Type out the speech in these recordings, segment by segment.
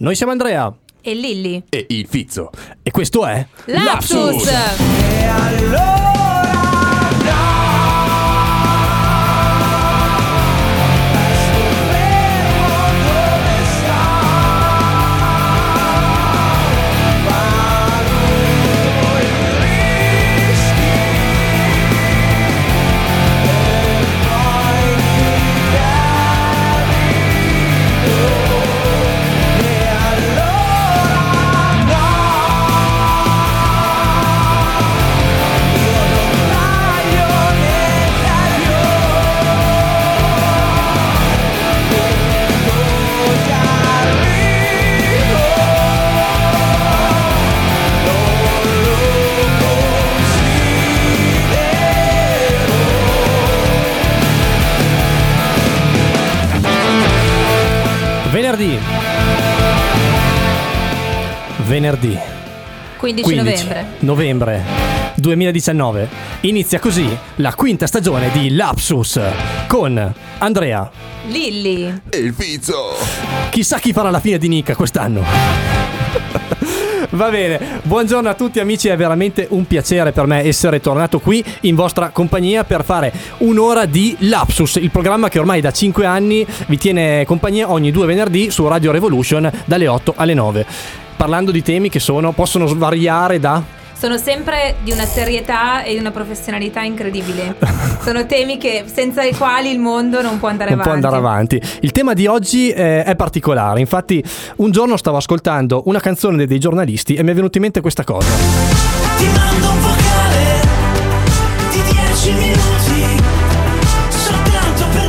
Noi siamo Andrea E Lilli. E il Fizzo. e questo è Lapsus! E allora venerdì. Venerdì 15, 15 novembre. novembre 2019 inizia così la quinta stagione di Lapsus con Andrea. Lilli. E il Fizzo. Chissà chi farà la fine di Nica quest'anno. Va bene, buongiorno a tutti amici, è veramente un piacere per me essere tornato qui in vostra compagnia per fare un'ora di Lapsus, il programma che ormai da 5 anni vi tiene compagnia ogni due venerdì su Radio Revolution dalle 8 alle 9. Parlando di temi che sono, possono svariare da Sono sempre di una serietà e di una professionalità incredibili. Sono temi che, senza i quali il mondo non può andare non può avanti. andare avanti. Il tema di oggi eh, è particolare. Infatti, un giorno stavo ascoltando una canzone dei, dei giornalisti e mi è venuta in mente questa cosa. Ti mando un vocale di 10 minuti soltanto per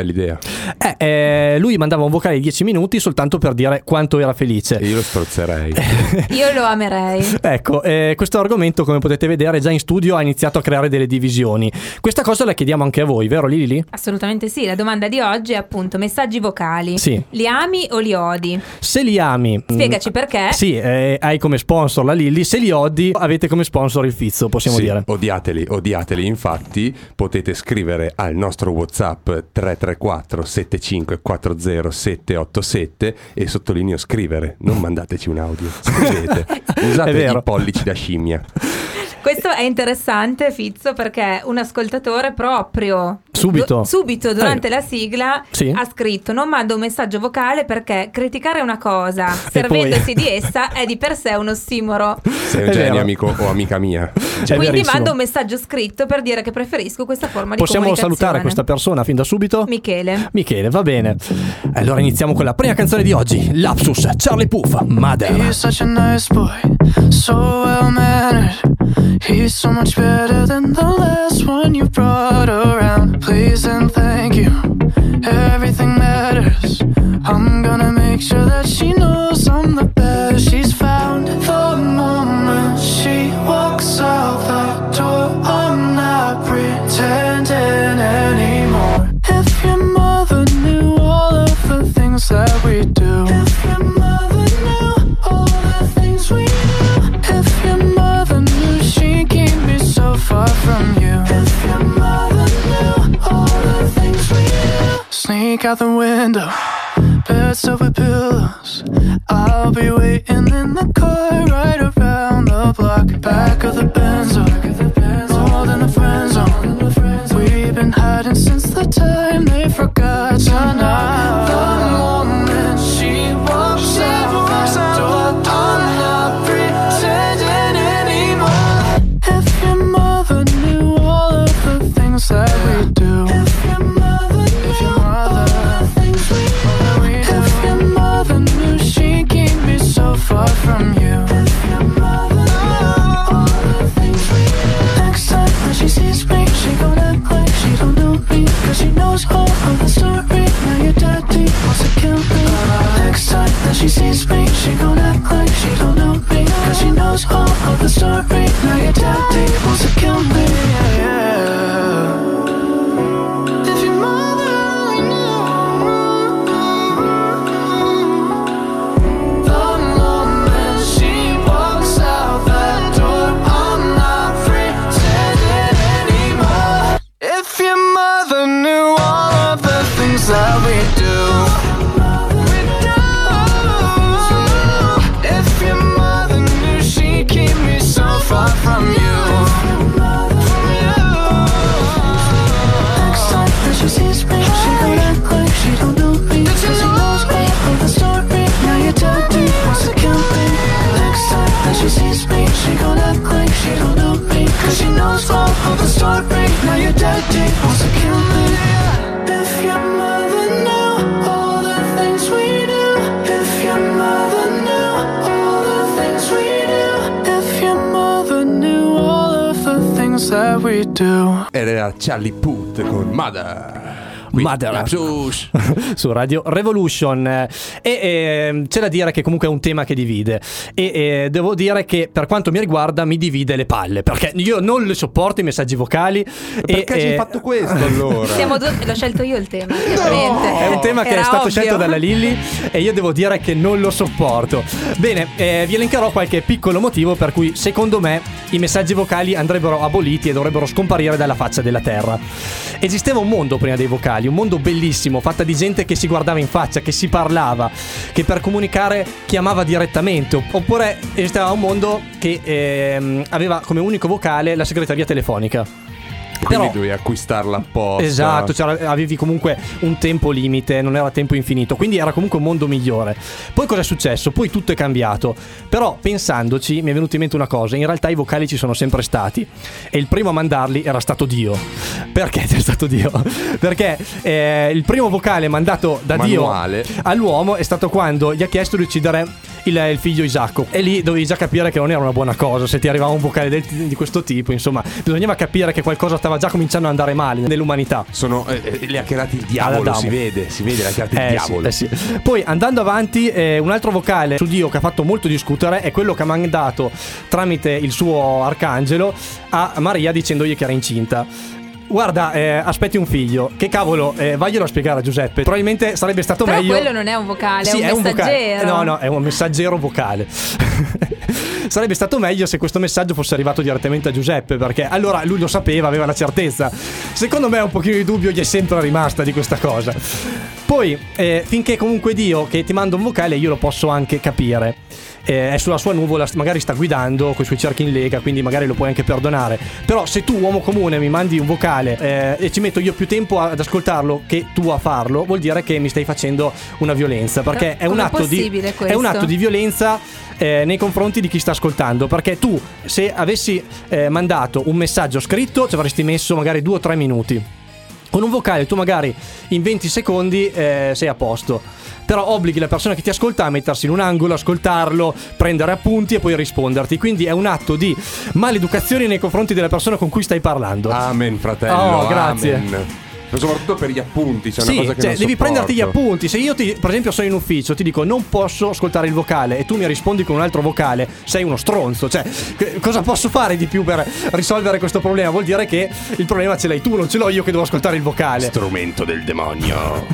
Bella idea. Eh, eh, lui mandava un vocale di 10 minuti soltanto per dire quanto era felice. E io lo strozzerei. Io lo amerei. Ecco, eh, questo argomento, come potete vedere, già in studio ha iniziato a creare delle divisioni. Questa cosa la chiediamo anche a voi, vero Lili? Assolutamente sì. La domanda di oggi è appunto messaggi vocali. Sì. Li ami o li odi? Se li ami... Spiegaci mm, perché. Sì, eh, hai come sponsor la Lilli, se li odi avete come sponsor il Fizzo, possiamo Sì, dire. Odiateli, odiateli. Infatti, potete scrivere al nostro WhatsApp 334 7540 787 e sottolineo scrivere. Non mandateci un audio. Scrivete. Usate i pollici da scimmia. Questo è interessante, Fizzo, perché un ascoltatore proprio Subito. du- subito durante Eh. la sigla Sì. ha scritto: Non mando un messaggio vocale perché criticare una cosa servendosi poi- di essa è di per sé un ossimoro. Sei È un genio, vero. amico o amica mia. È Quindi verissimo. mando un messaggio scritto per dire che preferisco questa forma di Possiamo comunicazione. salutare questa persona fin da subito? Michele. Michele, va bene. Allora iniziamo con la prima canzone di oggi, Lapsus, Charlie Puff, Mother. He's such a nice boy, so well mannered. He's so much better than the last one you brought around. Please and thank you, everything matters. I'm gonna make sure that she knows I'm the best from you. If your mother knew all the things we do. Sneak out the window, beds over pillows. I'll be waiting in the car right around the block. Back of the Benzo, more than a friend zone. We've been hiding since the time bones of the story. Now you're dead deep, also kill me If your mother knew all the things we do If your mother knew all the things we do If your mother knew all of the things that we do. Ed era Charlie Puth con Mother. Qui, Mother. Su Radio Revolution e eh, c'è da dire che comunque è un tema che divide e eh, devo dire che per quanto mi riguarda mi divide le palle perché io non le sopporto i messaggi vocali Perché e, ci hai fatto questo allora? Siamo due- l'ho scelto io il tema. chiaramente. È un tema che Era è stato ovvio. scelto dalla Lilly e io devo dire che non lo sopporto. Bene, eh, vi elencherò qualche piccolo motivo per cui secondo me i messaggi vocali andrebbero aboliti e dovrebbero scomparire dalla faccia della terra. Esisteva un mondo prima dei vocali, un mondo bellissimo, fatta di gente che si guardava in faccia, che si parlava, che per comunicare chiamava direttamente, oppure esisteva un mondo che ehm, aveva come unico vocale la segreteria telefonica. Quindi Però- dovevi acquistarla apposta. Esatto, c'era- avevi comunque un tempo limite, non era tempo infinito, quindi era comunque un mondo migliore. Poi cosa è successo? Poi tutto è cambiato. Però pensandoci mi è venuto in mente una cosa, in realtà i vocali ci sono sempre stati e il primo a mandarli era stato Dio. Perché è stato Dio? Perché eh, il primo vocale mandato da Manuale. Dio all'uomo è stato quando gli ha chiesto di uccidere il, il figlio Isacco. E lì dovevi già capire che non era una buona cosa se ti arrivava un vocale del- di questo tipo. Insomma, bisognava capire che qualcosa stava già cominciando ad andare male nell'umanità. Sono, eh, eh, le ha creati il diavolo, Adamo. si vede, si vede, le ha creati il Eh, diavolo. sì, eh sì. Poi andando avanti, eh, un altro vocale su Dio che ha fatto molto discutere è quello che ha mandato tramite il suo arcangelo a Maria dicendogli che era incinta. Guarda, eh, aspetti un figlio. Che cavolo, eh, vaglielo a spiegare a Giuseppe. Probabilmente sarebbe stato Però meglio. quello non è un vocale, Sì, è un vocale. messaggero. No, no, è un messaggero vocale. Sarebbe stato meglio se questo messaggio fosse arrivato direttamente a Giuseppe, perché allora lui lo sapeva, aveva la certezza. Secondo me un pochino di dubbio gli è sempre rimasta di questa cosa. Poi, eh, finché comunque Dio che ti manda un vocale, io lo posso anche capire. Eh, è sulla sua nuvola, magari sta guidando con i suoi cerchi in lega, quindi magari lo puoi anche perdonare. Però se tu, uomo comune, mi mandi un vocale eh, e ci metto io più tempo ad ascoltarlo che tu a farlo, vuol dire che mi stai facendo una violenza. Perché è un, atto di, è un atto di violenza eh, nei confronti di chi sta ascoltando. Perché tu, se avessi eh, mandato un messaggio scritto, ci avresti messo magari due o tre minuti. Con un vocale tu magari in 20 secondi eh, sei a posto. Però obblighi la persona che ti ascolta a mettersi in un angolo, ascoltarlo, prendere appunti e poi risponderti. Quindi è un atto di maleducazione nei confronti della persona con cui stai parlando. Amen, fratello. Oh, grazie. amen. Ma soprattutto per gli appunti, c'è sì, una cosa che cioè, non devi sopporto. prenderti gli appunti. Se io ti, per esempio, sono in ufficio, ti dico non posso ascoltare il vocale e tu mi rispondi con un altro vocale, sei uno stronzo. Cioè, che- cosa posso fare di più per risolvere questo problema? Vuol dire che il problema ce l'hai tu, non ce l'ho io che devo ascoltare il vocale. Strumento del demonio.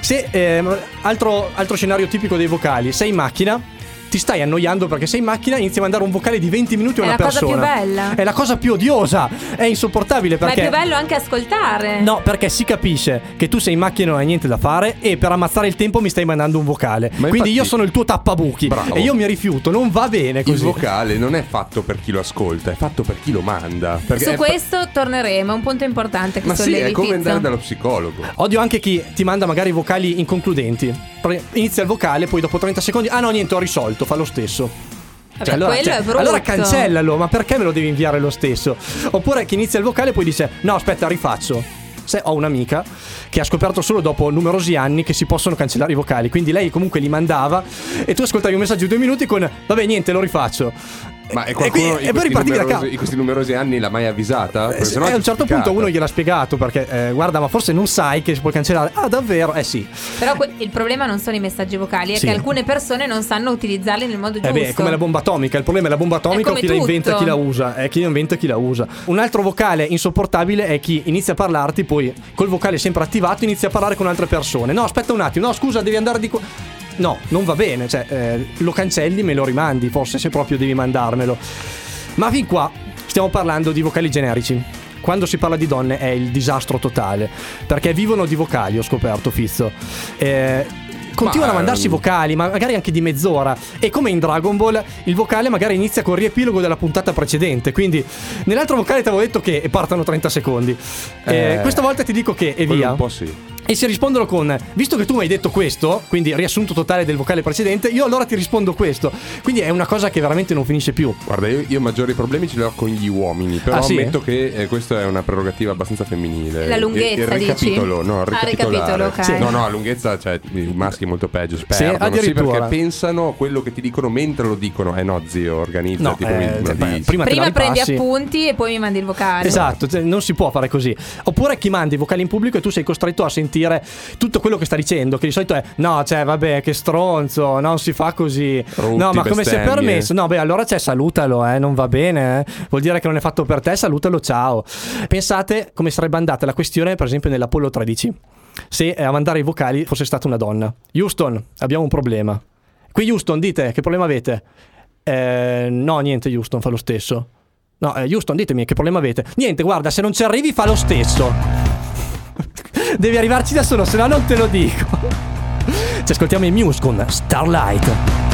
Se, ehm, altro, altro scenario tipico dei vocali, sei in macchina. Ti stai annoiando perché sei in macchina, inizi a mandare un vocale di 20 minuti a È una la cosa persona. più bella. È la cosa più odiosa. È insopportabile Ma perché. è più bello anche ascoltare. No, perché si capisce che tu sei in macchina e non hai niente da fare e per ammazzare il tempo mi stai mandando un vocale. Ma Quindi infatti- io sono il tuo tappabuchi Bravo. e io mi rifiuto, non va bene Il così. vocale non è fatto per chi lo ascolta, è fatto per chi lo manda. Perché Su è- questo torneremo, è un punto importante che Ma sì, è come andare dallo psicologo. Odio anche chi ti manda magari vocali inconcludenti. Inizia il vocale, poi dopo 30 secondi, ah no, niente, ho risolto, fa lo stesso. Vabbè, quello è brutto. Cioè, allora cancellalo, ma perché me lo devi inviare lo stesso? Oppure chi inizia il vocale e poi dice: No, aspetta, rifaccio. Se ho un'amica che ha scoperto solo dopo numerosi anni che si possono cancellare i vocali, quindi lei comunque li mandava e tu ascoltavi un messaggio di due minuti con vabbè niente lo rifaccio. Ma è E qualcuno e poi questi ripartivi da numerosi- capo. in questi numerosi anni l'ha mai avvisata? Eh, e è a un certo punto uno gliel'ha spiegato perché eh, guarda ma forse non sai che si può cancellare. Ah davvero? Eh sì. Però que- il problema non sono i messaggi vocali, è Sì. che alcune persone non sanno utilizzarli nel modo Eh giusto. beh, è come la bomba atomica. Il problema è la bomba atomica o chi la inventa e tutto. chi la usa. È chi la inventa e chi la usa. Un altro vocale insopportabile è chi inizia a parlarti, poi col vocale sempre attivato inizia a parlare con altre persone. No, aspetta un attimo, no, scusa, devi andare di qua. No, non va bene. Cioè, eh, lo cancelli, me lo rimandi, forse se proprio devi mandarmelo. Ma fin qua stiamo parlando di vocali generici. Quando si parla di donne è il disastro totale. Perché vivono di vocali, ho scoperto, Fizzo. Eh, continuano Ma, a mandarsi ehm, vocali, ma magari anche di mezz'ora. E come in Dragon Ball, il vocale magari inizia con il riepilogo della puntata precedente. Quindi, nell'altro vocale ti avevo detto che partano 30 secondi. Eh, Eh, questa volta ti dico che e via. Un po' sì. E si rispondono con: Visto che tu mi hai detto questo, quindi riassunto totale del vocale precedente, io allora ti rispondo questo. Quindi è una cosa che veramente non finisce più. Guarda, io, io maggiori problemi ce li ho con gli uomini, però Ah, sì? ammetto che eh, questa è una prerogativa abbastanza femminile. La lunghezza, il, il recapitolo, dici? no, il Ah, recapitolare. recapitolo, ok. Sì. No, no, la lunghezza, cioè i maschi molto peggio, sperdono, sì, addirittura. perché pensano quello che ti dicono mentre lo dicono. Eh no, zio, organizza, No, eh, dici. prima la Prima prendi appunti e poi mi mandi il vocale. Esatto, cioè, non si può fare così. Oppure chi manda i vocali in pubblico e tu sei costretto a sentire tutto quello che sta dicendo, che di solito è no, cioè, vabbè, che stronzo, non si fa così. Rutti, no, ma come si è permesso? No, beh, allora c'è salutalo, eh, non va bene, eh. Vuol dire che non è fatto per te, salutalo, ciao. Pensate come sarebbe andata la questione, per esempio, nell'Apollo 13. Se eh, a mandare i vocali fosse stata una donna. Houston, abbiamo un problema. Qui Houston, dite, che problema avete? Eh, no, niente, Houston fa lo stesso. No, eh, Houston, ditemi che problema avete. Niente, guarda, se non ci arrivi fa lo stesso. Devi arrivarci da solo, se no non te lo dico. Ci ascoltiamo i Muse con Starlight.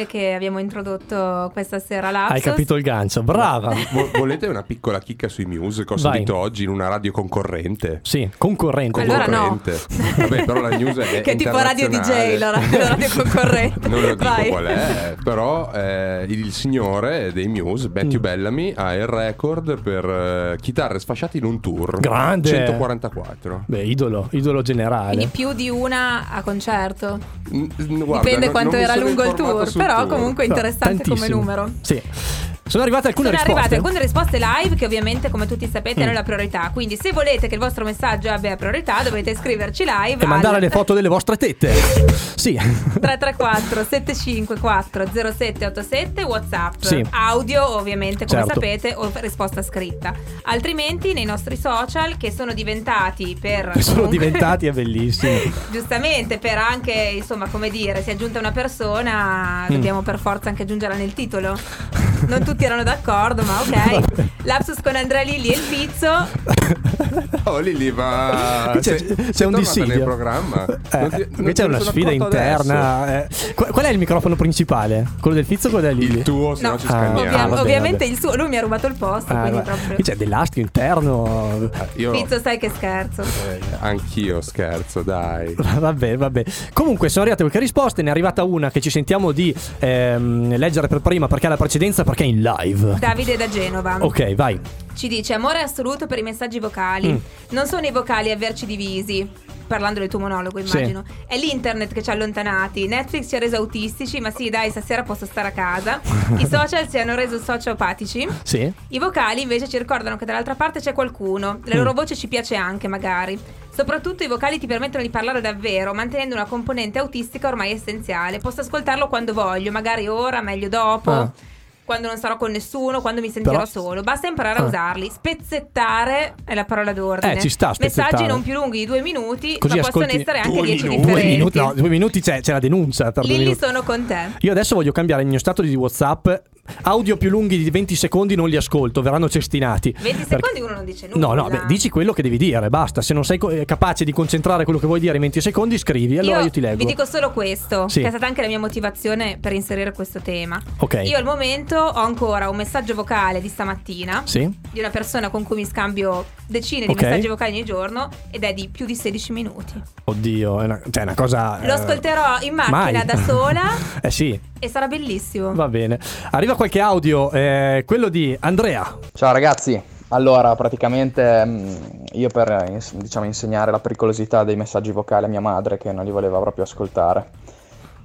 Spaziale che abbiamo introdotto questa sera là. Hai capito il gancio, brava. Vo- volete una piccola chicca sui Muse? Cosa ho detto oggi in una radio concorrente? Sì, concorrente. Allora no. Vabbè, però la news è Che tipo radio DJ, la radio, la radio concorrente. Non lo dico Vai. qual è, però eh, il signore dei Muse, Matthew Mm. Bellamy, ha il record per eh, chitarre sfasciate in un tour. Grande. 144. Beh, idolo, idolo generale. Quindi più di una a concerto. N- guarda, Dipende non- quanto era lungo il tour. sul Però comunque interessante come tantissimo. numero. Sì. Sono arrivate alcune Sono risposte. arrivate alcune risposte live che ovviamente come tutti sapete Mm. hanno la priorità. Quindi se volete che il vostro messaggio abbia priorità dovete scriverci live E mandare al le foto delle vostre tette. Sì. 334 754 0787 Whatsapp Sì. audio ovviamente come Certo. sapete o risposta scritta altrimenti nei nostri social che sono diventati per Sono comunque- diventati, è bellissimo. giustamente per anche insomma come dire si è aggiunta una persona Mm. dobbiamo per forza anche aggiungerla nel titolo non tutti erano d'accordo ma ok lapsus con Andrea Lilli e il pizzo Oh, Lili, ma c'è, sei- c'è sei un dissidio. nel programma. Eh, ti- qui c'è una sfida interna. eh. Qual qual è il microfono principale? Quello del Fizzo o quello del adesso. Lilli? Il tuo, se no, No. ci Ah. Ovvia- vabbè, ovviamente vabbè. il suo lui mi ha rubato il posto Ah, quindi proprio Qui c'è dell'astio interno. Io Pizzo sai che scherzo eh, anch'io scherzo, dai. Vabbè, vabbè. Comunque sono arrivate qualche risposte. Ne è arrivata una che ci sentiamo di ehm, leggere per prima perché ha la precedenza, perché è in live. Davide da Genova Ok, vai. Ci dice amore assoluto per i messaggi vocali. Mm. Non sono i vocali a averci divisi. Parlando del tuo monologo, immagino. È l'internet che ci ha allontanati. Netflix ci ha reso autistici, ma sì, dai, stasera posso stare a casa. I social ci hanno reso sociopatici. Sì. I vocali invece ci ricordano che dall'altra parte c'è qualcuno. La Mm. loro voce ci piace anche, magari. Soprattutto i vocali ti permettono di parlare davvero, mantenendo una componente autistica ormai essenziale. Posso ascoltarlo quando voglio, magari ora, meglio dopo. Ah. Quando non sarò con nessuno, quando mi sentirò Però- solo. Basta imparare a Ah. usarli. Spezzettare è la parola d'ordine. Eh, ci sta, spezzettare. Messaggi non più lunghi di due minuti, Così ma possono essere anche due dieci minuti. Due differenti. minuti, no, due minuti c'è, c'è la denuncia due Lilli minuti. sono con te. Io adesso voglio cambiare il mio stato di WhatsApp. Audio più lunghi di 20 secondi non li ascolto, verranno cestinati. 20 Perché- secondi uno non dice nulla. No, no, beh, dici quello che devi dire, basta. Se non sei co- eh, capace di concentrare quello che vuoi dire in 20 secondi, scrivi. Allora io, ti leggo. Vi dico solo questo, Sì. che è stata anche la mia motivazione per inserire questo tema. Ok. Io al momento ho ancora un messaggio vocale di stamattina Sì? di una persona con cui mi scambio decine di Ok. messaggi vocali ogni giorno ed è di più di 16 minuti. Oddio, è una, cioè, una cosa. Lo eh, ascolterò in macchina mai. da sola eh sì, e sarà bellissimo. va bene. Arriva qualche audio, eh, quello di Andrea. Ciao ragazzi, allora praticamente mh, io per diciamo, insegnare la pericolosità dei messaggi vocali a mia madre che non li voleva proprio ascoltare,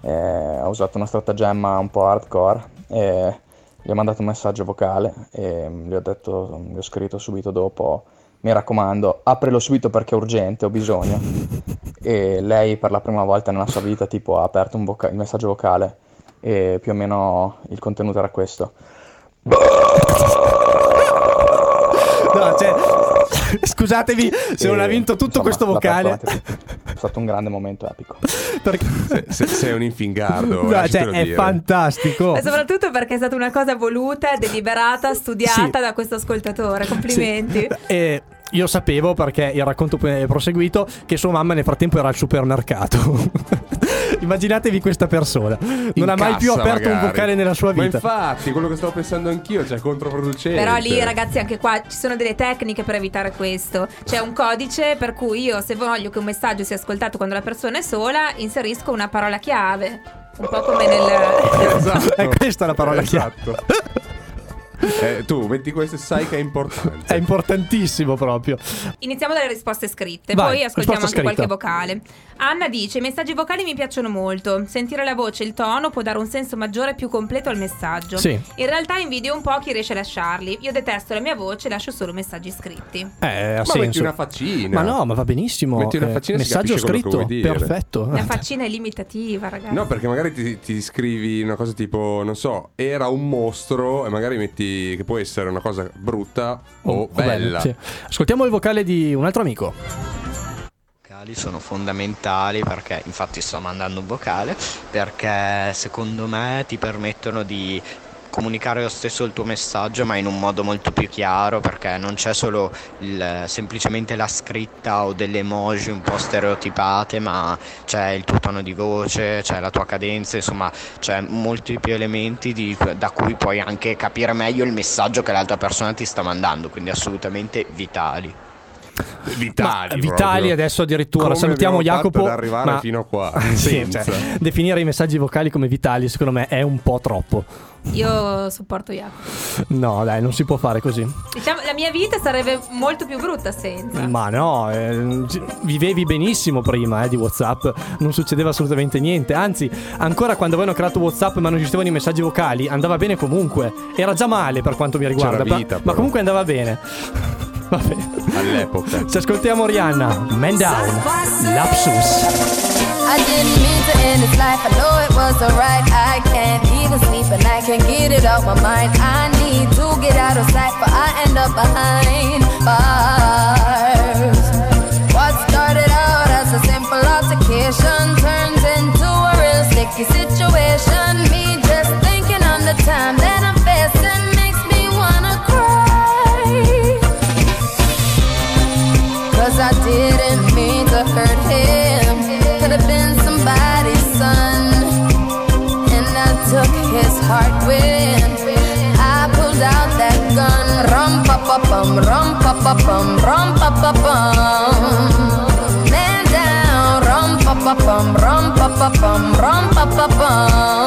eh, ho usato una stratagemma un po' hardcore e gli ho mandato un messaggio vocale e mh, gli ho detto, gli ho scritto subito dopo, mi raccomando, aprilo subito perché è urgente, ho bisogno. E lei per la prima volta nella sua vita tipo ha aperto un voca- il messaggio vocale e più o meno il contenuto era questo. No, cioè, scusatevi se non E, ha vinto tutto insomma, questo vocale. È stato un grande momento epico. Perché... Se- se- sei un infingardo. No, cioè, è dire. fantastico. E soprattutto perché è stata una cosa voluta, deliberata, studiata Sì. da questo ascoltatore. Complimenti. Sì. E io sapevo perché il racconto è proseguito che sua mamma nel frattempo era al supermercato. Immaginatevi questa persona. Non In ha mai più aperto un magari. vocale nella sua Ma vita. infatti, quello che stavo pensando anch'io, cioè controproducente. Però lì ragazzi anche qua ci sono delle tecniche per evitare questo. C'è un codice per cui io se voglio che un messaggio sia ascoltato quando la persona è sola inserisco una parola chiave. Un po' come nel... Esatto. È questa la parola esatto. Eh, tu metti questo e sai che è importante. È importantissimo proprio. Iniziamo dalle risposte scritte, Vai, poi ascoltiamo anche scritta. qualche vocale. Anna dice: I messaggi vocali mi piacciono molto. Sentire la voce e il tono può dare un senso maggiore e più completo al messaggio. Sì. In realtà invidio un po' chi riesce a lasciarli. Io detesto la mia voce e lascio solo messaggi scritti. Eh, ha Ma senso. metti una faccina. Ma no, ma va benissimo. Metti una Eh, faccina e si messaggio scritto, perfetto. La faccina è limitativa, ragazzi. No, perché magari ti, ti scrivi una cosa tipo, non so, era un mostro e magari metti che può essere una cosa brutta o Oh, bella. sì. Ascoltiamo il vocale di un altro amico. vocali sono fondamentali perché infatti sto mandando un vocale perché secondo me ti permettono di comunicare lo stesso il tuo messaggio ma in un modo molto più chiaro perché non c'è solo il- semplicemente la scritta o delle emoji un po' stereotipate ma c'è il tuo tono di voce, c'è la tua cadenza, insomma c'è molti più elementi di- da cui puoi anche capire meglio il messaggio che l'altra persona ti sta mandando, quindi assolutamente vitali. Vitali. Vitali proprio. adesso addirittura. Come Salutiamo Jacopo. ad arrivare ma- fino a qua. Sì, senza. cioè, definire i messaggi vocali come vitali secondo me è un po' troppo. Io sopporto Jacopo. No, dai, non si può fare così. Diciamo, la mia vita sarebbe molto più brutta senza. Ma no, eh, vivevi benissimo prima eh, di WhatsApp, non succedeva assolutamente niente. Anzi, ancora quando voi hanno creato WhatsApp ma non esistevano i messaggi vocali, andava bene comunque. Era già male per quanto mi riguarda, ma- vita, ma, però. comunque andava bene. Vabbè. All'epoca. Ci ascoltiamo Rihanna, Man Down, Lapsus. I didn't mean to end this life. I know it was alright. I can't even sleep and I can't get it my mind. I need to get out of sight, but I end up behind bars. What started out as a simple altercation turns into a real sticky situation. Me just thinking on the time bum, rum pa pa bum, rum pa pa bum. Man down, rum pa pa bum, rum pa pa bum, rum pa pa bum.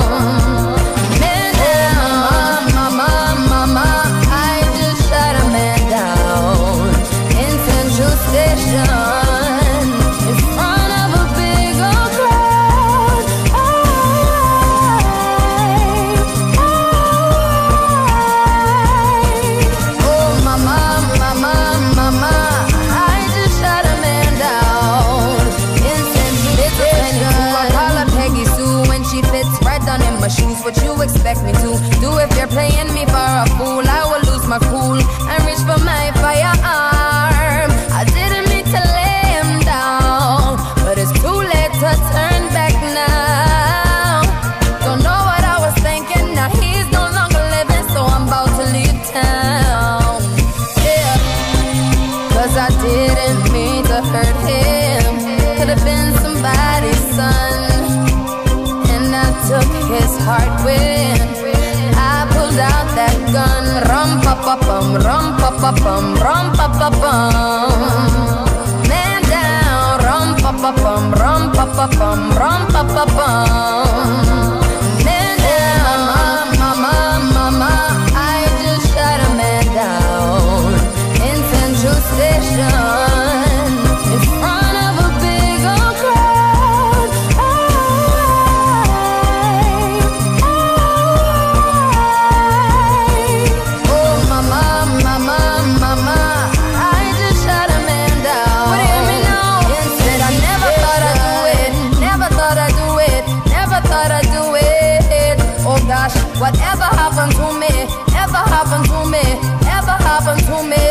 Rum pa pa bum, rum pa pa. Man down, rum pa pa rum pa pa rum pa pa. Whatever happened to me? Ever happened to me? Ever happened to me?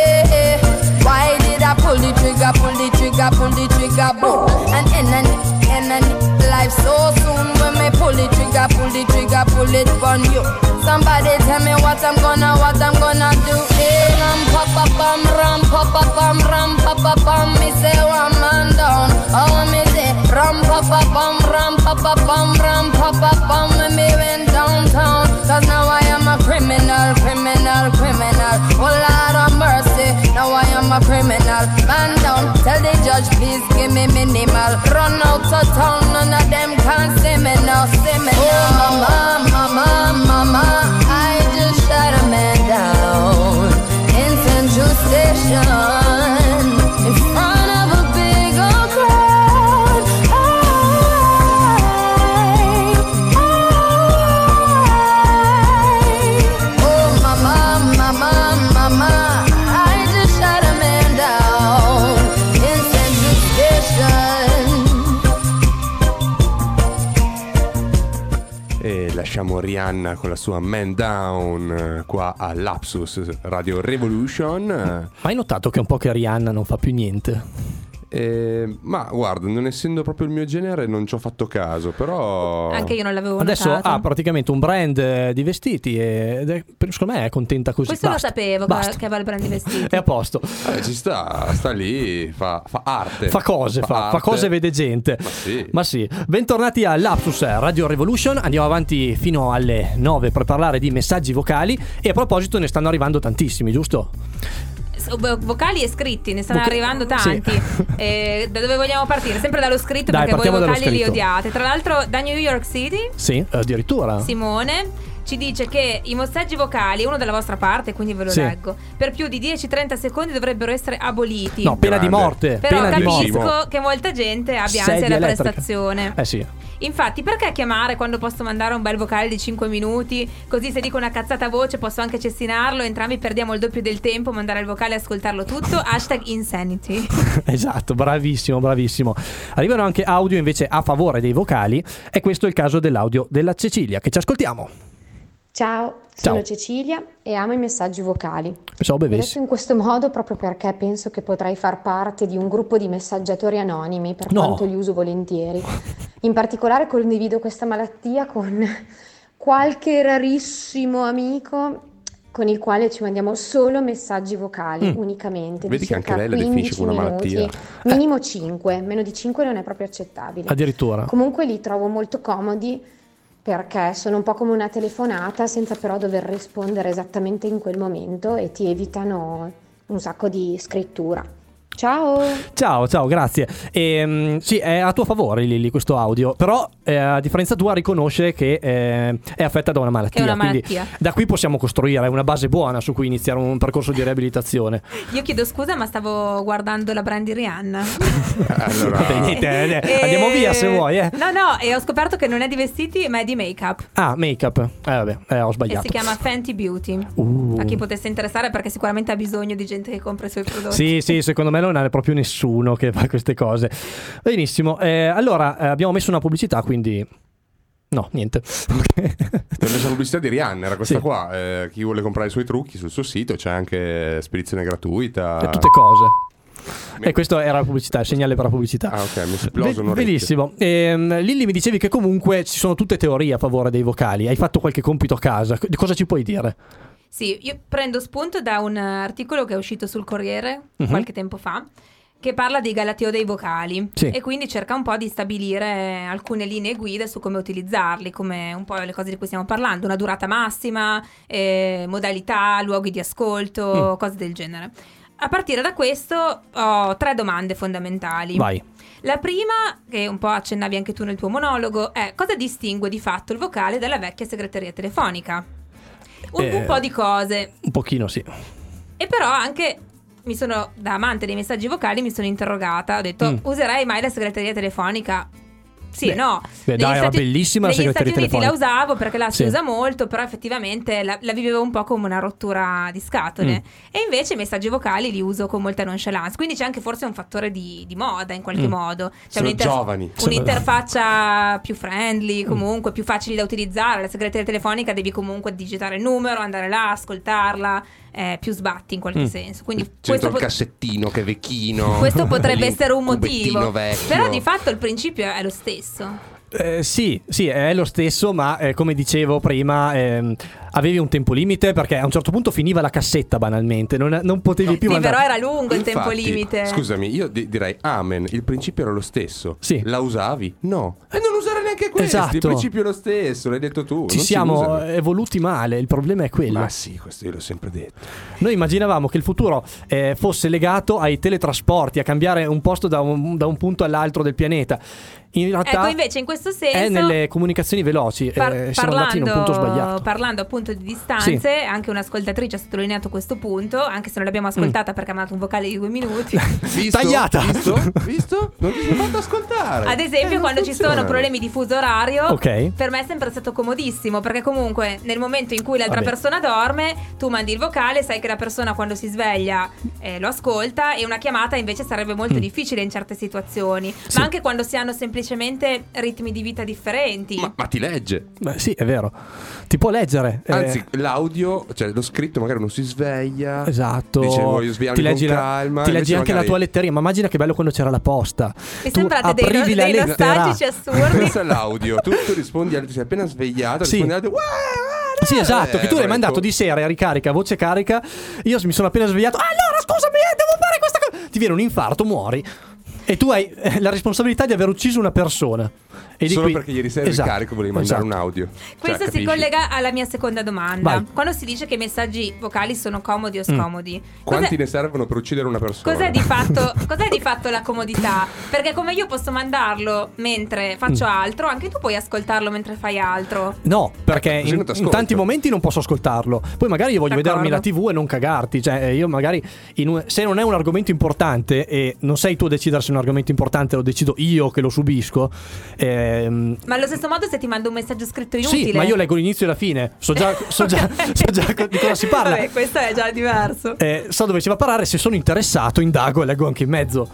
Why did I pull the trigger, pull the trigger, pull the trigger, boom? And in an, in an life so soon when me pull the trigger, pull the trigger, pull it on you. Somebody tell me what I'm gonna, what I'm gonna do. Hey, ram pa pa bum, ram pa pa bum, ram pa pa bum. Me say one man down. Oh me say ram pa pa bum, ram pa pa bum, ram pa pa bum. And me went downtown. Cause now I am a criminal, criminal, criminal. Oh Lord of mercy, now I am a criminal. Man down, tell the judge please give me minimal. Run out of town, none of them can see me now, see me oh, now. Oh mama, mama, mama, I just shot a man down in Central Station Rihanna con la sua Man Down eh, qua a Lapsus Radio Revolution. Hai notato che è un po' che Rihanna non fa più niente? Eh, ma guarda, non essendo proprio il mio genere, non ci ho fatto caso, però. Anche io non l'avevo Adesso notato. ha praticamente un brand eh, di vestiti e secondo me è contenta così. Questo Basta, lo sapevo che- basta. che aveva il brand di vestiti. È a posto. Eh, ci sta, sta lì, fa, fa arte. Fa cose, fa, fa arte. cose e vede gente. Ma sì. Ma sì. Bentornati a Lapsus Radio Revolution. Andiamo avanti fino alle 9 per parlare di messaggi vocali. E a proposito, ne stanno arrivando tantissimi, giusto? Vocali e scritti, ne stanno Voca- arrivando tanti. sì. Eh, da dove vogliamo partire? Sempre dallo scritto Dai, perché voi vocali li odiate. Tra l'altro da New York City, Sì, addirittura. Simone ci dice che i messaggi vocali, uno dalla vostra parte, quindi ve lo Sì. leggo, per più di 10-30 secondi dovrebbero essere aboliti. No, pena di morte. Però pena capisco che molta gente abbia Sedia ansia da prestazione. Eh sì. Infatti, perché chiamare quando posso mandare un bel vocale di 5 minuti? Così se dico una cazzata a voce posso anche cestinarlo, entrambi perdiamo il doppio del tempo, mandare il vocale e ascoltarlo tutto. Hashtag insanity. Esatto, bravissimo, bravissimo. Arrivano anche audio invece a favore dei vocali e questo è il caso dell'audio della Cecilia che ci ascoltiamo. Ciao, sono Ciao. Cecilia e amo i messaggi vocali. Detto bevessi. in questo modo proprio perché penso che potrei far parte di un gruppo di messaggiatori anonimi, per No. quanto li uso volentieri. In particolare condivido questa malattia con qualche rarissimo amico con il quale ci mandiamo solo messaggi vocali, Mm. unicamente. Vedi di che anche lei la definisce 15 come una minuti, malattia. Minimo 5, meno di 5 non è proprio accettabile. Addirittura. Comunque li trovo molto comodi perché sono un po' come una telefonata senza però dover rispondere esattamente in quel momento e ti evitano un sacco di scrittura. Ciao! Ciao, ciao, grazie. Ehm, sì, è a tuo favore Lili questo audio, però eh, a differenza tua riconosce che eh, è affetta da una malattia. Che è una quindi malattia. da qui possiamo costruire una base buona su cui iniziare un percorso di riabilitazione. Io chiedo scusa, ma stavo guardando la brand di Rihanna. Allora, niente, eh, E- andiamo via se vuoi. Eh. No, no, e ho scoperto che non è di vestiti, ma è di make-up. Ah, make-up. Eh, vabbè, eh, ho E sbagliato. si chiama Fenty Beauty. Uh. A chi potesse interessare, perché sicuramente ha bisogno di gente che compra i suoi prodotti. Sì, sì, secondo me non è proprio nessuno che fa queste cose. Benissimo, eh, allora eh, abbiamo messo una pubblicità, quindi... No, niente. Ho messo la pubblicità di Rihanna, era questa Sì. qua. Eh, chi vuole comprare i suoi trucchi sul suo sito c'è anche spedizione gratuita. E tutte cose. E questa era la pubblicità, il segnale per la pubblicità. Ah, ok, mi esploso Be-. Benissimo. Ehm, Lilli mi dicevi che comunque ci sono tutte teorie a favore dei vocali. Hai fatto qualche compito a casa. Cosa ci puoi dire? Sì, io prendo spunto da un articolo che è uscito sul Corriere Mhm. qualche tempo fa che parla di galateo dei vocali Sì. e quindi cerca un po' di stabilire alcune linee guida su come utilizzarli, come un po' le cose di cui stiamo parlando, una durata massima, eh, modalità, luoghi di ascolto, Mm. cose del genere. A partire da questo ho tre domande fondamentali. Vai. La prima, che un po' accennavi anche tu nel tuo monologo, è cosa distingue di fatto il vocale dalla vecchia segreteria telefonica? Un, Eh. un po' di cose. Un pochino sì. E però anche mi sono, da amante dei messaggi vocali, mi sono interrogata. Ho detto, Mm. userei mai la segreteria telefonica? Sì, Beh, no. beh, dai, era bellissima la negli segreteria Stati Uniti la usavo perché là si Sì. usa molto, però effettivamente la, la vivevo un po' come una rottura di scatole. Mm. E invece i messaggi vocali li uso con molta nonchalance. Quindi c'è anche forse un fattore di, di moda in qualche Mm. modo. C'è Sono un'inter- giovani. un'interfaccia più friendly, Mm. comunque più facile da utilizzare. La segreteria telefonica devi comunque digitare il numero, andare là, ascoltarla, eh, più sbatti in qualche Mm. senso. Quindi C'entro questo, il pot- cassettino che è vecchino. questo potrebbe essere un motivo. vecchio. Però di fatto il principio è lo stesso. Eh, sì, sì, è lo stesso, ma eh, come dicevo prima, ehm, avevi un tempo limite perché a un certo punto finiva la cassetta banalmente, non, non potevi più Sì, mandare. però era lungo il tempo Infatti, limite. Scusami, io di- direi amen. Il principio era lo stesso. Sì. La usavi? No. E non usare neanche questo. Esatto. Il principio è lo stesso, l'hai detto tu. Ci non siamo usano. evoluti male, il problema è quello. Ma sì, questo io l'ho sempre detto. Noi immaginavamo che il futuro eh, fosse legato ai teletrasporti, a cambiare un posto da un, da un punto all'altro del pianeta. In realtà Ecco, invece in questo senso è nelle comunicazioni veloci. Par- eh, siamo andati in un punto parlando, sbagliato. parlando appunto di distanze, anche un'ascoltatrice ha sottolineato questo punto, anche se non l'abbiamo Mm. ascoltata perché ha mandato un vocale di due minuti. Visto? Tagliata. Visto? Visto? Non ti sei fatto ascoltare. Ad esempio, Eh, quando ci funziona. sono problemi di fuso orario, Ok. per me è sempre stato comodissimo perché comunque nel momento in cui l'altra Vabbè. persona dorme, tu mandi il vocale, sai che la persona quando si sveglia eh, lo ascolta e una chiamata invece sarebbe molto Mm. difficile in certe situazioni. Sì. Ma anche quando si hanno semplicemente ritmi di vita differenti. Ma, ma ti legge. Beh, sì, è vero. Ti può leggere. eh, Anzi, l'audio, cioè lo scritto magari non si sveglia. Esatto. Dice voglio svegliarmi ti leggi, con la- calma. ti leggi anche la magari- tua letteria. Ma immagina che bello quando c'era la posta. Mi Tu sembrate dei, la dei nostalgici assurdi. Questo è l'audio. Tu, tu rispondi, al- ti sei appena svegliato, Sì. rispondi all'audio. "Uah, uah, Sì, esatto, eh, che tu l'hai vabbè, mandato tu- di sera, ricarica, voce carica. Io mi sono appena svegliato. Allora, scusami, eh, devo fare questa cosa. Ti viene un infarto, muori. E tu hai eh, la responsabilità di aver ucciso una persona. E di Solo qui- perché ieri sera Esatto, il carico volevi mandare esatto. un audio. Questo Cioè, si capisci? collega alla mia seconda domanda. Vai. Quando si dice che i messaggi vocali sono comodi o Mm. scomodi, Quanti cos'è, ne servono per uccidere una persona? cos'è di fatto, cos'è di fatto la comodità? Perché come io posso mandarlo mentre faccio Mm. altro, anche tu puoi ascoltarlo mentre fai altro. No, perché in, in tanti momenti non posso ascoltarlo. Poi magari io voglio D'accordo. vedermi la TV e non cagarti. Cioè, eh, io magari in un- se non è un argomento importante e non sei tu a decidere se è un argomento importante, lo decido io che lo subisco. Ehm, Ma allo stesso modo se ti mando un messaggio scritto inutile. sì, ma io leggo l'inizio e la fine. So già, so già- so già di cosa si parla. Vabbè, questo è già diverso. Eh, so dove si va a parare. Se sono interessato, indago e leggo anche in mezzo.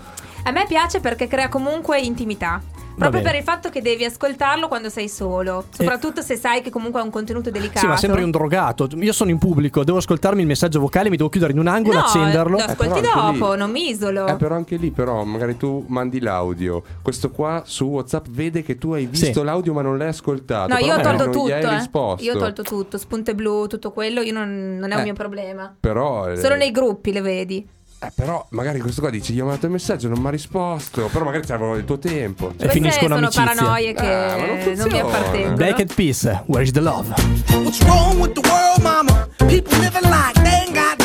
A me piace perché crea comunque intimità. Proprio per il fatto che devi ascoltarlo quando sei solo. Soprattutto se sai che comunque è un contenuto delicato. Sì, ma sembri un drogato. Io sono in pubblico, devo ascoltarmi il messaggio vocale, mi devo chiudere in un angolo, No, accenderlo. lo ascolti Eh, però anche dopo, lì- non mi isolo. Eh, però anche lì, però, magari tu mandi l'audio. Questo qua su WhatsApp vede che tu hai visto Sì. l'audio, ma non l'hai ascoltato. No, Però io ho tolto tutto. eh. Io ho tolto tutto, spunte blu, tutto quello. Io non, non è un Eh. mio problema. Però, eh, Solo nei gruppi le vedi. Eh, però magari questo qua dice: Gli ho mandato il messaggio, non mi ha risposto. Però magari c'avevo il tuo tempo. E Queste finiscono sono amicizia. paranoie che Ah, ma non non, mi funziona. appartengono. Black and Peace, where's the love? What's wrong with the world, mama? People living like they ain't got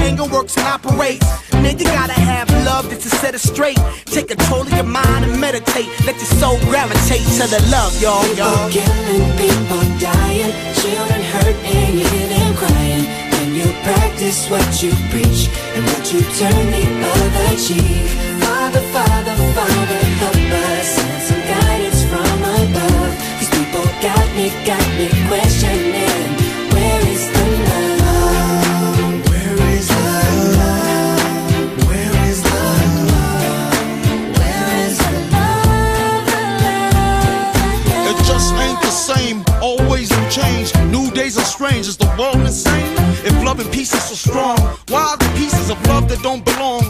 anger works and operates. You gotta have love just to set it straight. Take control of your mind and meditate. Let your soul gravitate to the love, y'all, y'all. People killing, people dying, children hurt and you hear them crying. When you practice what you preach and what you turn the other cheek. Father, Father, Father, help us. Send some guidance from above. These people got me, got me questioning. Strong, why are the pieces of love that don't belong?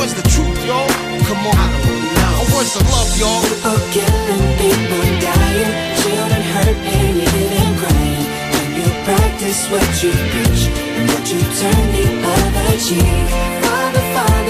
Where's the truth, y'all? Come on, I don't know. Where's the love, y'all? People killing, people dying, children hurt and you crying. When you practice what you preach and what you turn the other cheek. Father, Father,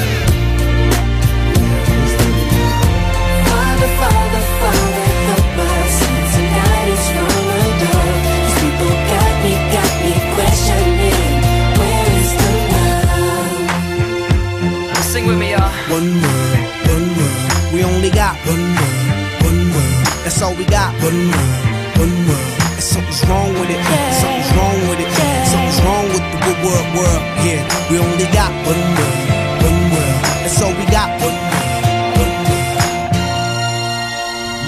With me, y'all. One word, one word. We only got one word, one word. That's all we got. One word, one word. And something's wrong with it. Something's wrong with it. Something's wrong with the good word world. Yeah, we only got one word, one word. That's all we got. One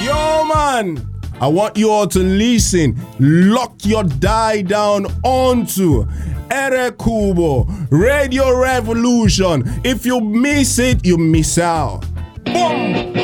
Yo, man! I want you all to listen. Lock your die down onto Radio Revolution. If you miss it, you miss out. Boom!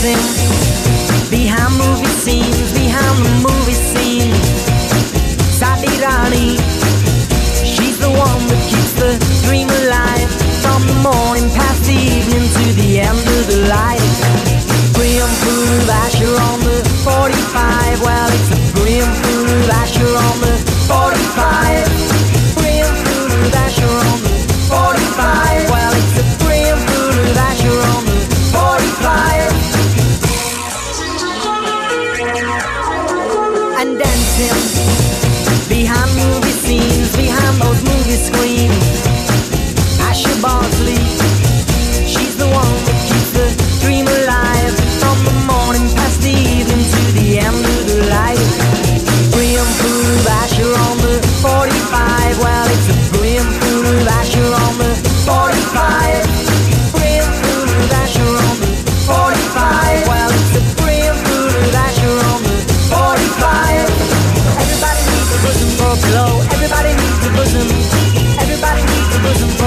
Dancing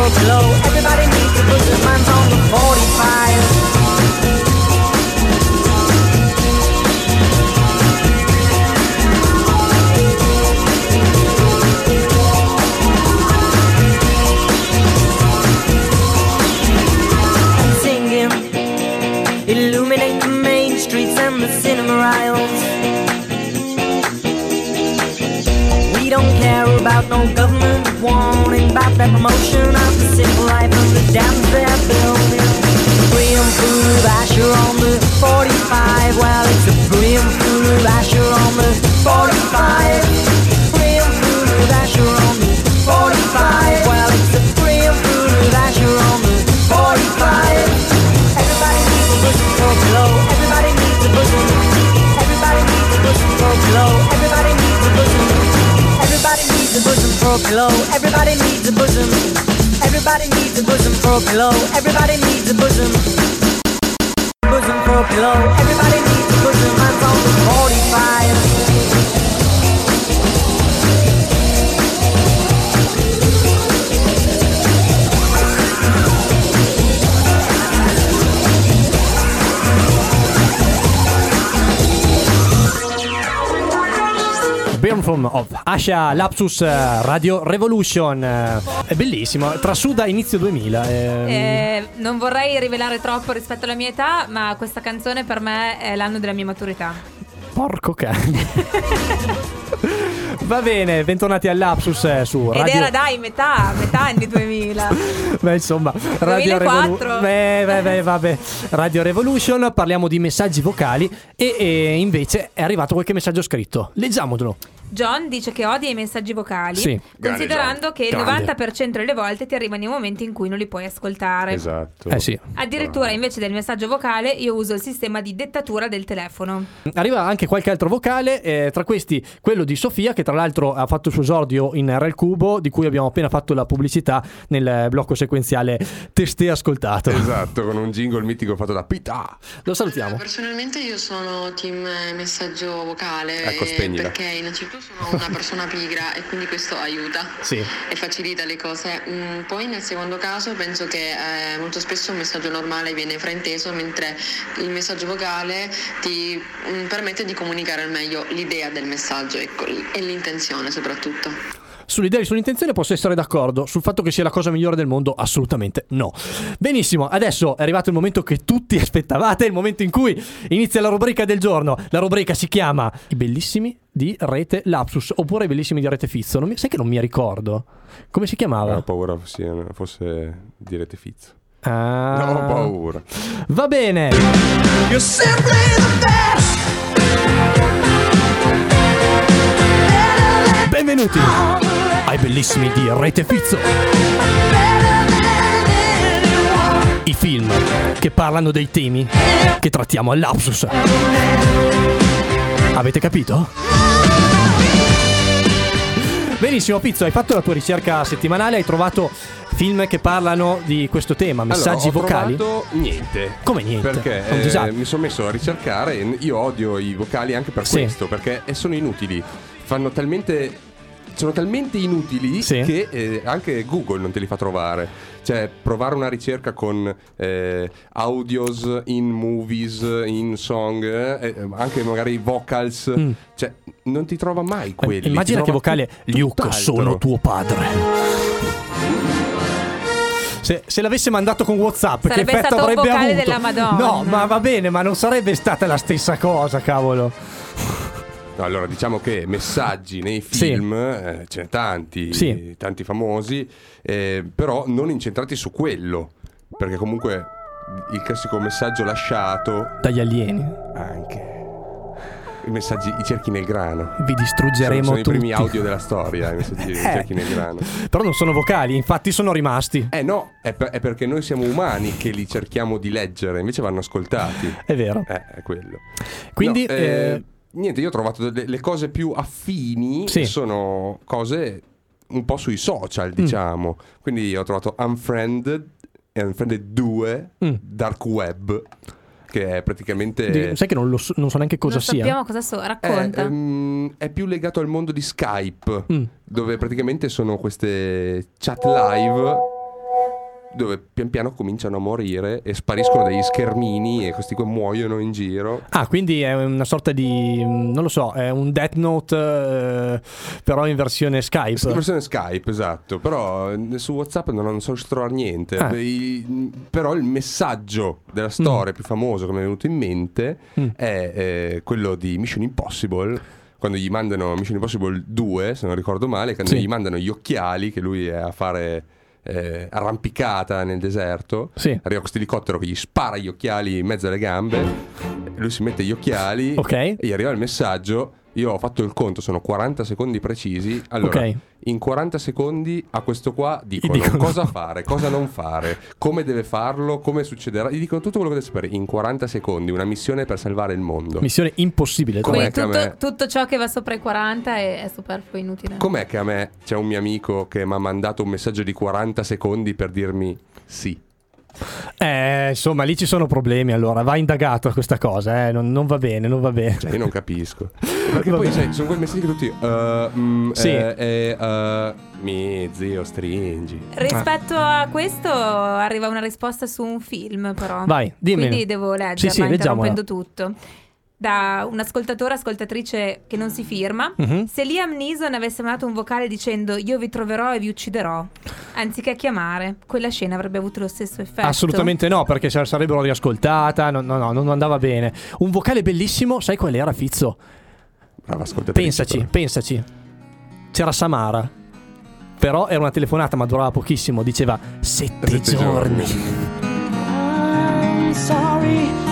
a pillow. Everybody needs a bosom. Mine's on the 45. That promotion of the civil life of the dams they're building. Brim food Asher on the 45. Well, it's a brim food Asher on the 45. Brim food Asher on the 45. Well, it's food Asher on the 45. Everybody needs a bosom for. Everybody needs a. Everybody needs a for pillow. Everybody needs a. Everybody needs a bosom for a pillow. Everybody needs. Everybody needs a bosom for a pillow. Everybody needs a bosom. Bosom for a pillow. Everybody needs a bosom. I'm 45. Sun of Asha Lapsus eh, Radio Revolution. Eh, è bellissimo, trasuda inizio 2000. Ehm. Eh, non vorrei rivelare troppo rispetto alla mia età, ma questa canzone per me è l'anno della mia maturità. Porco cane. Va bene, bentornati all'Apsus eh, su Radio... Ed era dai metà, metà anni 2000 Beh insomma Radio 2004 Revolu- beh, beh, beh, vabbè Radio Revolution, parliamo di messaggi vocali e, e invece è arrivato qualche messaggio scritto Leggiamolo John dice che odia i messaggi vocali, Sì. considerando che il Grande. 90% delle volte ti arrivano i momenti in cui non li puoi ascoltare. Esatto. Eh sì. Addirittura invece del messaggio vocale io uso il sistema di dettatura del telefono. Arriva anche qualche altro vocale, eh, tra questi quello di Sofia, che tra l'altro ha fatto il suo esordio in RL Cubo, di cui abbiamo appena fatto la pubblicità nel blocco sequenziale Testé ascoltato. Esatto, con un jingle mitico fatto da Pita. Lo salutiamo. Personalmente io sono team messaggio vocale Ecco, spegnila. perché innanzitutto sono una persona pigra e quindi questo aiuta Sì. e facilita le cose. Mm, poi nel secondo caso penso che eh, molto spesso un messaggio normale viene frainteso mentre il messaggio vocale ti mm, permette di comunicare al meglio l'idea del messaggio ecco, e l'intenzione soprattutto. Sull'idea e sull'intenzione posso essere d'accordo, sul fatto che sia la cosa migliore del mondo assolutamente no. Benissimo, adesso è arrivato il momento che tutti aspettavate, il momento in cui inizia la rubrica del giorno. La rubrica si chiama I bellissimi di Rete Lapsus oppure I bellissimi di Rete Fizzo. Non mi- sai che non mi ricordo. Come si chiamava? Ho paura fosse di rete Fizzo. Ah. No, ho paura. Va bene. You're simply the best. Benvenuti ai bellissimi di Rete Fizzo. I film che parlano dei temi che trattiamo all'Apsus. Avete capito? Benissimo, Pizzo, hai fatto la tua ricerca settimanale, hai trovato film che parlano di questo tema, messaggi Allora, ho vocali. trovato niente. Come niente? Perché eh, mi sono messo a ricercare. e Io odio i vocali anche per Sì. questo, perché eh, sono inutili. Fanno talmente. Sono talmente inutili Sì. che eh, anche Google non te li fa trovare. Cioè, provare una ricerca con eh, audios in movies, in song, eh, anche magari vocals, Mm. cioè, non ti trova mai quelli. Immagina che vocale Luke, tutt'altro. sono tuo padre. Se, se l'avesse mandato con WhatsApp, Sarebbe che effetto avrebbe vocale avuto? della Madonna. No, ma va bene, ma non sarebbe stata la stessa cosa, cavolo. No, Allora, diciamo che messaggi nei Sì. film eh, ce ne tanti, Sì. tanti famosi, eh, però non incentrati su quello, perché comunque il classico messaggio lasciato Dagli alieni. anche i messaggi, i cerchi nel grano. Vi distruggeremo sono, sono tutti. i primi audio della storia, i messaggi, i Eh. cerchi nel grano. Però non sono vocali, infatti sono rimasti. Eh no, è, per- è perché noi siamo umani che li cerchiamo di leggere, invece vanno ascoltati. È vero. Eh, è quello. Quindi, No, eh, niente, io ho trovato delle, le cose più affini Sì. sono cose un po' sui Mm. social, diciamo. Quindi ho trovato Unfriended e Unfriended 2 Mm. Dark Web, che è praticamente Di- sai che non, lo so, non so neanche cosa non sia. sappiamo cosa so, è, racconta. ehm, è più legato al mondo di Skype, Mm. dove praticamente sono queste chat live dove pian piano cominciano a morire e spariscono degli schermini e questi qua muoiono in giro. Ah, quindi è una sorta di. non lo so, è un Death Note, eh, però in versione Skype. La versione Skype, esatto, però eh, su WhatsApp non, non a trovare niente. Ah. I- però il messaggio della storia più famoso che mi è venuto in mente Mm. è eh, quello di Mission Impossible. Quando gli mandano Mission Impossible 2, se non ricordo male, quando Sì. gli mandano gli occhiali, che lui è a fare eh, arrampicata nel deserto, Sì. arriva questo elicottero che gli spara gli occhiali in mezzo alle gambe, lui si mette gli occhiali Ok. e gli arriva il messaggio. Io ho fatto il conto, sono 40 secondi precisi. Allora, Ok. in 40 secondi a questo qua dicono, dicono- cosa fare, cosa non fare, come deve farlo, come succederà. Gli dicono tutto quello che deve sapere in 40 secondi, una missione per salvare il mondo. Missione impossibile. Com'è Quindi che a tutto, me- tutto ciò che va sopra i 40 è, è superfluo inutile. Com'è che a me c'è un mio amico che mi ha mandato un messaggio di 40 secondi per dirmi sì? Eh, insomma, lì ci sono problemi. Allora, va indagato questa cosa. Eh. Non, non va bene, non va bene. Cioè, io non capisco. Perché Va poi bene. sai, sono quei messaggi che tutti. eh, mm, Sì. eh, eh, eh, mi zio, stringi. Rispetto a questo arriva una risposta su un film però. Vai, dimmelo. Quindi devo Sì, leggerla sì, leggiamola. interrompendo tutto. Da un ascoltatore, ascoltatrice che non si firma. Mhm. Se Liam Neeson avesse mandato un vocale dicendo io vi troverò e vi ucciderò, anziché chiamare, quella scena avrebbe avuto lo stesso effetto. Assolutamente no, perché se la sarebbero riascoltata. No, no, no, non andava bene. Un vocale bellissimo, sai qual era, Fizzo? Brava ascoltatrice. Pensaci, però. pensaci. C'era Samara. Però era una telefonata, ma durava pochissimo. Diceva sette, Sette giorni. I'm sorry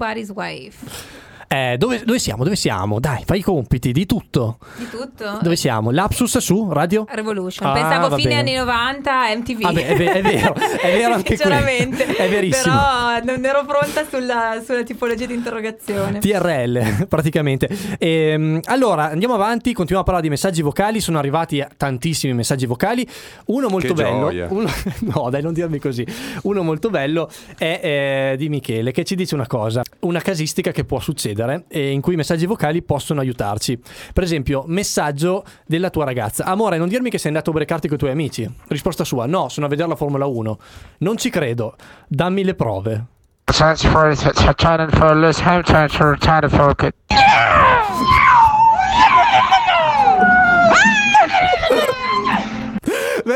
Nobody's Wife. Eh, dove, dove siamo? Dove siamo? Dai, fai i compiti di tutto. Di tutto? Dove siamo? Lapsus su radio? Revolution. Ah, Pensavo fine bene. anni 90 MTV. Vabbè, è, è vero, è vero anche Sinceramente. È verissimo. Però non ero pronta sulla, sulla tipologia di interrogazione. TRL praticamente. Ehm, allora andiamo avanti, continuiamo a parlare di messaggi vocali. Sono arrivati tantissimi messaggi vocali. Uno molto Che bello, gioia. uno- no dai, non dirmi così. Uno molto bello è eh, di Michele che ci dice una cosa, una casistica che può succedere e in cui i messaggi vocali possono aiutarci. Per esempio, messaggio della tua ragazza: Amore, non dirmi che sei andato a ubriacarti con i tuoi amici. Risposta sua: No, sono a vedere la Formula 1. Non ci credo, dammi le prove. Chance for China for Hamilton for China for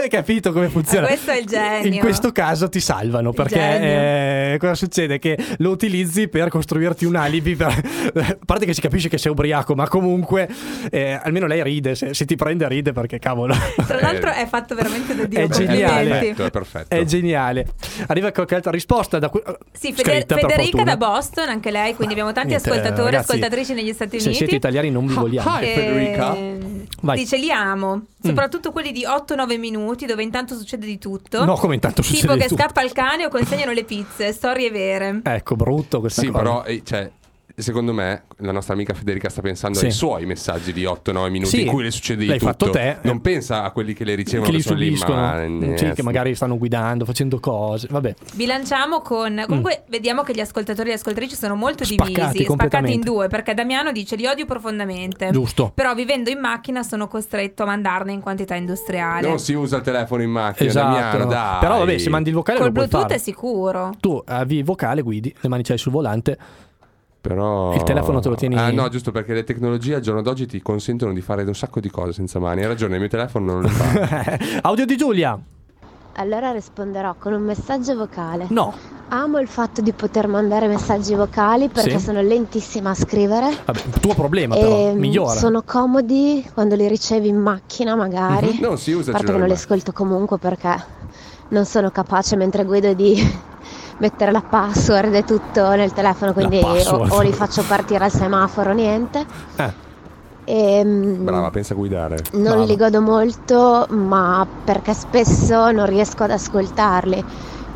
Hai capito come funziona? Questo è il genio. In questo caso ti salvano perché eh, cosa succede? Che lo utilizzi per costruirti un alibi. Per... A parte che si capisce che sei ubriaco, ma comunque eh, almeno lei ride. Se, se ti prende, ride perché cavolo. Tra l'altro è fatto veramente da Dio. È geniale. complimenti. È perfetto. È geniale. Arriva qualche altra risposta da Sì, Feder- Federica da Boston, anche lei, quindi abbiamo tanti niente, ascoltatori e ascoltatrici negli Stati Se Uniti. siete italiani non vi vogliamo. Eh, Vai. Dice li amo, soprattutto quelli di 8-9 minuti dove intanto succede di tutto. No, come intanto succede Tipo di che tutto. scappa il cane o consegnano le pizze, storie vere. Ecco, brutto questa Sì, cosa. però eh, cioè, secondo me la nostra amica Federica sta pensando Sì. ai suoi messaggi di 8-9 minuti Sì, in cui le succede di l'hai tutto. fatto te. Non pensa a quelli che le ricevono che li sono lì, ma- eh, sì, che magari stanno guidando, facendo cose. Vabbè, Bilanciamo con. Comunque, vediamo che gli ascoltatori e le ascoltatrici sono molto Spaccati divisi, spaccati in due. Perché Damiano dice: Li odio profondamente. Giusto. Però vivendo in macchina sono costretto a mandarne in quantità industriale. Non si usa il telefono in macchina, esatto. Damiano, dai. Però vabbè, se mandi il vocale Col lo puoi Bluetooth fare. è sicuro. Tu avvi il vocale, guidi, le mani c'hai sul volante. Però... Il telefono te lo tieni- Ah no, giusto perché le tecnologie al giorno d'oggi ti consentono di fare un sacco di cose senza mani. Hai ragione, il mio telefono non lo fa. Audio di Giulia. Allora risponderò con un messaggio vocale. No. Amo il fatto di poter mandare messaggi vocali perché Sì. sono lentissima a scrivere. Vabbè, tuo problema però, e migliora. sono comodi quando li ricevi in macchina magari. Mhm. Non si usa A parte che non li ascolto comunque perché non sono capace mentre guido di mettere la password e tutto nel telefono, quindi o, o li faccio partire al semaforo niente. Eh, E, mm, brava, pensa a guidare. non li godo molto, ma perché spesso non riesco ad ascoltarli.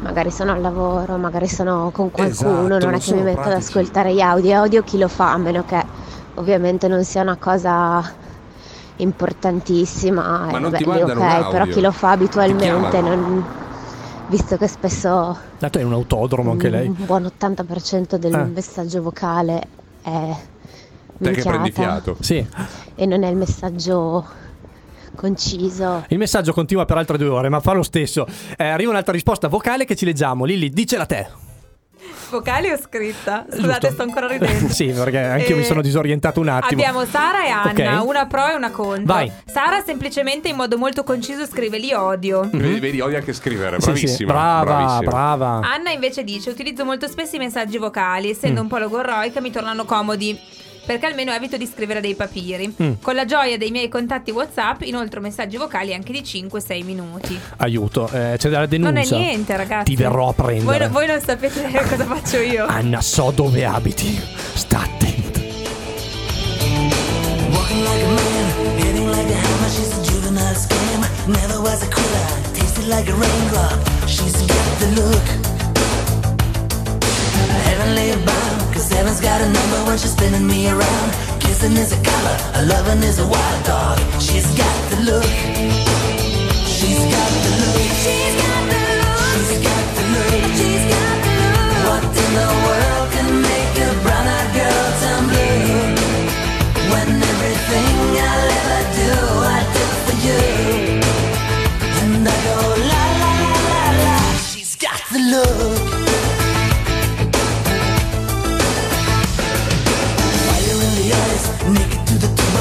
Magari sono al lavoro, magari sono con qualcuno, Esatto, non è che mi metto ad pratici. ascoltare gli audio. Audio chi lo fa, a meno che ovviamente non sia una cosa importantissima. Ma e non ti vabbè, lì mandano un ok, audio. però chi lo fa Ti abitualmente, non- visto che spesso Dato è un autodromo anche lei. un buon 80% del Eh. messaggio vocale è Te che prendi fiato. Sì. e non è il messaggio conciso. Il messaggio continua per altre due ore, ma fa lo stesso. Eh, arriva un'altra risposta vocale che ci leggiamo. Lilli, dicela te. Vocale o scritta? Scusate, Giusto. sto ancora ridendo. sì, perché anch'io Eh, mi sono disorientato un attimo. Abbiamo Sara e Anna, Ok. una pro e una contro. Vai. Sara semplicemente in modo molto conciso scrive li odio. Vedi, vedi, odia anche scrivere, Sì, sì, bravissima. brava, bravissima. brava. Anna invece dice: Utilizzo molto spesso i messaggi vocali, essendo Mm. un po' logorroica mi tornano comodi. Perché almeno evito di scrivere dei papiri. Mm. Con la gioia dei miei contatti WhatsApp, inoltre messaggi vocali anche di 5-6 minuti. Aiuto, eh, c'è della denuncia. Non è niente, ragazzi. Ti verrò a Voi, prendere. voi non sapete cosa faccio io. Anna, so dove abiti. Sta attenta. Walking like a man, hitting like a hammer. She's a juvenile scam. Never was a quitter, tasted like a raindrop. She's got the look. Heavenly bound, heaven's got a number when she's spinning me around. Kissing is a color, a loving is a wild dog. She's got the look. She's got the look. She's got the look. She's got the look. She's got the look. What in the world can make a brown-eyed girl turn blue? When everything I'll ever do, I do for you. And I go la la la la la. She's got the look.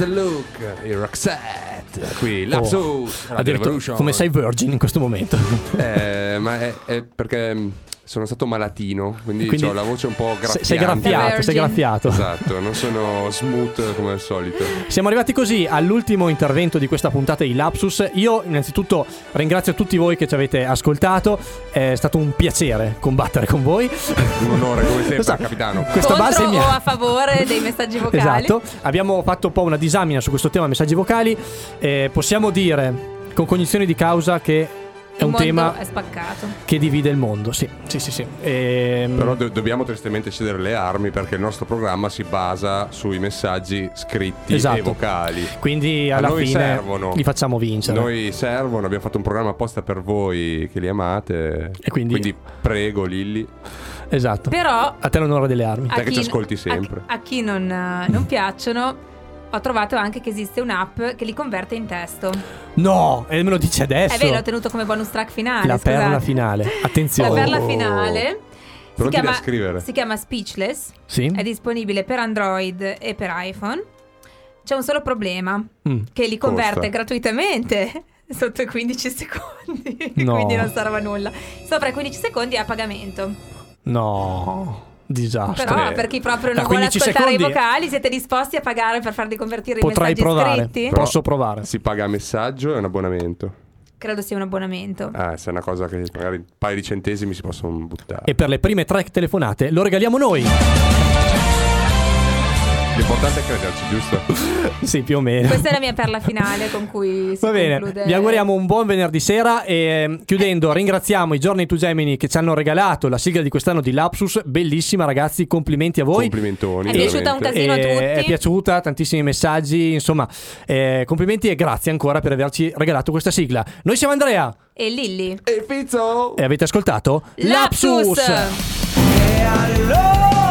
the look. Il Roxette. Qui, Oh, Lapsus. Radio addirittura come sei virgin in questo momento. Eh, ma è, è perché mh, sono stato malatino, quindi, Quindi ho la voce un po' graffiante. sei- graffiato, sei graffiato. Esatto, non sono smooth come al solito. Siamo arrivati così all'ultimo intervento di questa puntata di Lapsus. Io innanzitutto ringrazio tutti voi che ci avete ascoltato. È stato un piacere combattere con voi. Un onore come sempre, Esatto. capitano. Questa base Contro mi o ha- a favore dei messaggi vocali. Esatto. Abbiamo fatto un po' una disamina su questo tema messaggi vocali. Eh, possiamo dire con cognizione di causa che è Il un mondo tema è spaccato. che divide il mondo. Sì, sì, sì. sì. Ehm, Però do- dobbiamo tristemente cedere le armi perché il nostro programma si basa sui messaggi scritti Esatto. e vocali. Quindi A alla noi fine servono. li facciamo vincere. Noi servono, abbiamo fatto un programma apposta per voi che li amate. E quindi- prego Lilli, Esatto. Però A te l'onore delle armi. a te che chi- ci ascolti sempre. a chi non, eh, non piacciono, ho trovato anche che esiste un'app che li converte in testo. No, e me lo dici adesso. È vero, l'ho tenuto come bonus track finale. La scusate. perla finale. Attenzione. La perla Oh. finale. Si Pronti chiama, si chiama Speechless. Sì. È disponibile per Android e per iPhone. C'è un solo problema: Mm. che li converte Costa. gratuitamente sotto i 15 secondi. No. Quindi non serve a nulla. Sopra i 15 secondi è a pagamento. No. Disastro. Però per chi proprio Da non vuole 15 ascoltare secondi i vocali, siete disposti a pagare per farli convertire in Potrai messaggi provare. scritti? Però Posso provare. Si paga a messaggio e un abbonamento. Credo sia un abbonamento. Ah, se è una cosa che magari un paio di centesimi si possono buttare. E per le prime tre telefonate lo regaliamo noi. L'importante è crederci, giusto? sì, più o meno. Questa è la mia perla finale con cui si Va bene, conclude. vi auguriamo un buon venerdì sera e eh, chiudendo ringraziamo i giorni to Gemini che ci hanno regalato la sigla di quest'anno di Lapsus, bellissima ragazzi, complimenti a voi. Complimentoni. È piaciuta un casino a E- tutti. È piaciuta, tantissimi messaggi, insomma, eh, complimenti e grazie ancora per averci regalato questa sigla. Noi siamo Andrea E Lilli. E Fizzo! e avete ascoltato Lapsus! Lapsus. E allora